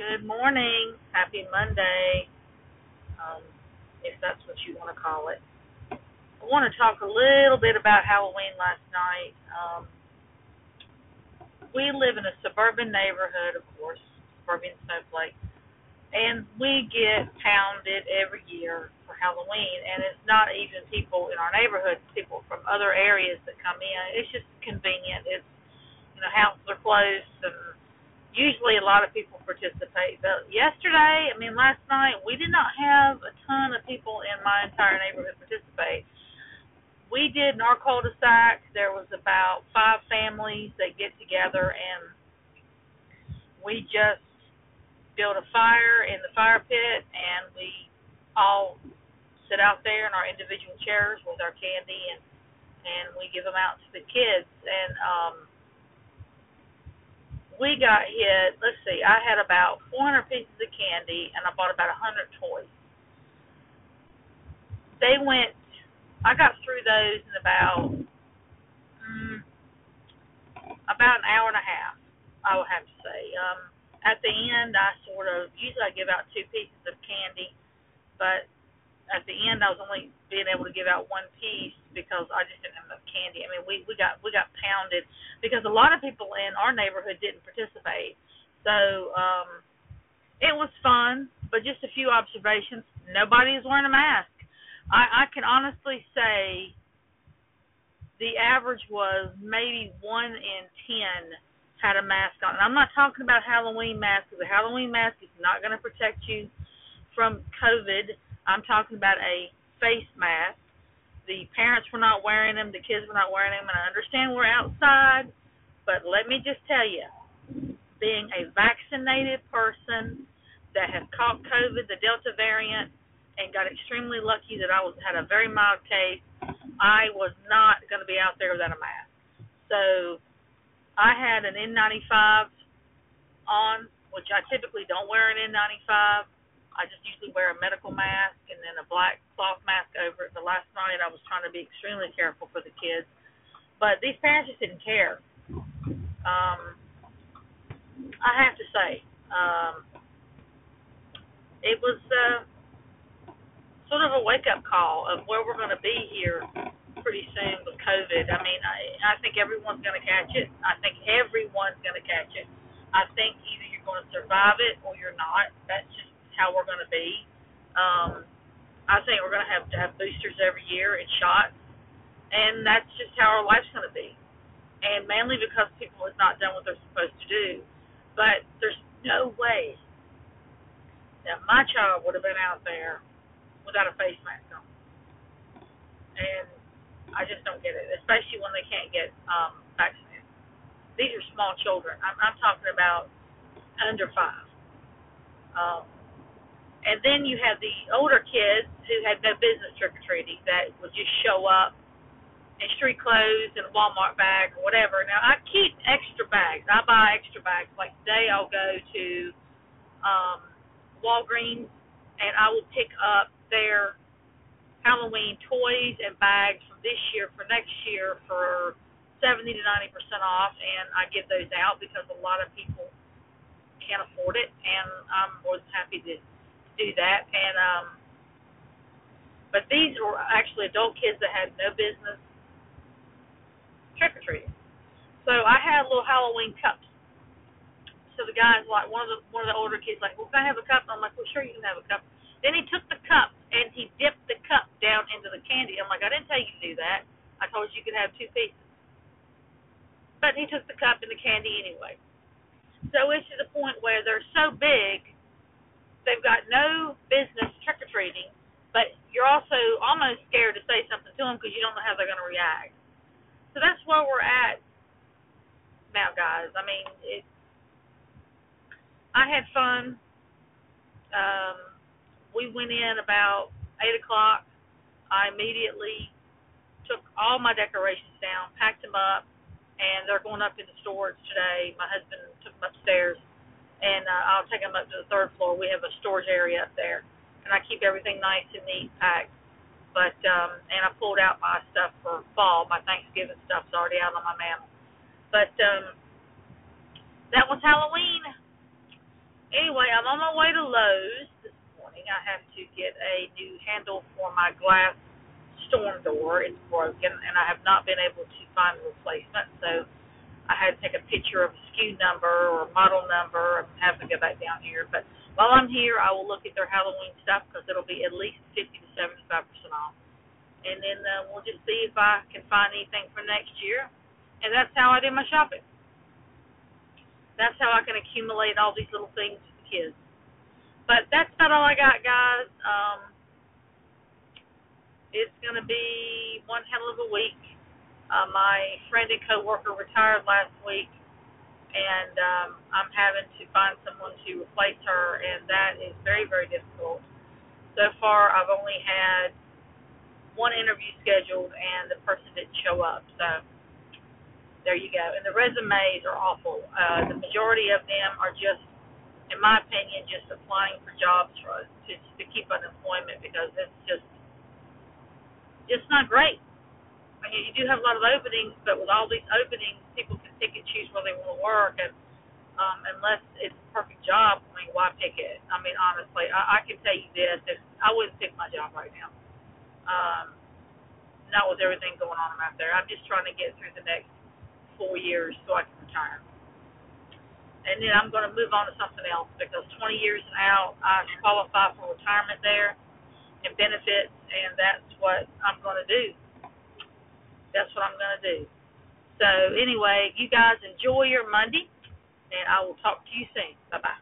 Good morning. Happy Monday, um, if that's what you want to call it. I want to talk a little bit about Halloween last night. Um, we live in a suburban neighborhood, of course, suburban snowflake, and we get pounded every year for Halloween. And it's not even people in our neighborhood; it's people from other areas that come in. It's just convenient. It's you know houses are close and usually a lot of people participate. But yesterday, I mean last night, we did not have a ton of people in my entire neighborhood participate. We did in our cul-de-sac. There was about five families that get together and we just built a fire in the fire pit and we all sit out there in our individual chairs with our candy and and we give them out to the kids and um we got hit. Let's see, I had about 400 pieces of candy and I bought about 100 toys. They went. I got through those in about mm, about an hour and a half. I would have to say. Um, at the end, I sort of usually I give out two pieces of candy, but at the end, I was only being able to give out one piece because I just didn't have enough candy. I mean, we we got we got pounded because a lot of people in our neighborhood didn't participate. So um, it was fun, but just a few observations. Nobody is wearing a mask. I, I can honestly say the average was maybe one in ten had a mask on. And I'm not talking about Halloween masks. The Halloween mask is not going to protect you from COVID I'm talking about a face mask. The parents were not wearing them, the kids were not wearing them, and I understand we're outside, but let me just tell you, being a vaccinated person that has caught COVID, the Delta variant, and got extremely lucky that I was had a very mild case, I was not going to be out there without a mask. So I had an N95 on, which I typically don't wear an N95 I just usually wear a medical mask and then a black cloth mask over it. The last night I was trying to be extremely careful for the kids, but these parents just didn't care. Um, I have to say, um, it was uh, sort of a wake up call of where we're going to be here pretty soon with COVID. I mean, I, I think everyone's going to catch it. I think everyone's going to catch it. I think either you're going to survive it or you're not. That's just how we're going to be. Um, I think we're going to have to have boosters every year and shots, and that's just how our life's going to be. And mainly because people have not done what they're supposed to do. But there's no way that my child would have been out there without a face mask on. And I just don't get it, especially when they can't get um, vaccinated. These are small children. I'm, I'm talking about under five. Um, and then you have the older kids who had no business trick or treating that would just show up in street clothes and a Walmart bag or whatever. Now I keep extra bags. I buy extra bags. Like today I'll go to um Walgreens and I will pick up their Halloween toys and bags from this year for next year for seventy to ninety percent off and I give those out because a lot of people can't afford it and I'm more than happy to do that. And um, but these were actually adult kids that had no business trick or treating. So I had little Halloween cups. So the guy's like, one of the one of the older kids like, well, can I have a cup? And I'm like, well, sure, you can have a cup. Then he took the cup and he dipped the cup down into the candy. I'm like, I didn't tell you to do that. I told you you could have two pieces. But he took the cup and the candy anyway. So it's to the point where they're so big they've got no business trick or treating, but you're also almost scared to say something to them because you don't know how they're going to react. So that's where we're at now, guys. I mean, it. I had fun. Um, we went in about eight o'clock. I immediately took all my decorations down, packed them up, and they're going up into storage today. My husband took them upstairs and uh, I'll take them up to the third floor. We have a storage area up there, and I keep everything nice and neat packed. But um, and I pulled out my stuff for fall. My Thanksgiving stuff's already out on my mantle. But um, that was Halloween. Anyway, I'm on my way to Lowe's this morning. I have to get a new handle for my glass storm door. It's broken, and I have not been able to find a replacement. So I had to take a picture of a SKU number or model number. I'm having to go back down here. But while I'm here, I will look at their Halloween stuff because it'll be at least 50 to 75 percent off. And then uh, we'll just see if I can find anything for next year. And that's how I do my shopping. That's how I can accumulate all these little things for the kids. But that's about all I got, guys. Um, it's going to be one hell of a week. Uh, my friend and coworker retired last week, and um, I'm having to find someone to replace her, and that is very, very difficult. So far, I've only had one interview scheduled, and the person didn't show up. So there you go. And the resumes are awful. Uh, the majority of them are just, in my opinion, just applying for jobs for to to keep unemployment because it's just just not great. I mean, you do have a lot of openings, but with all these openings, people can pick and choose where they want to work, and um, unless it's a perfect job, I mean, why pick it? I mean, honestly, I, I can tell you this: if I wouldn't pick my job right now, um, not with everything going on out there. I'm just trying to get through the next four years so I can retire. And then I'm going to move on to something else because 20 years out, I qualify for retirement there and benefits, and that's what I'm going to do. That's what I'm going to do. So anyway, you guys enjoy your Monday, and I will talk to you soon. Bye bye.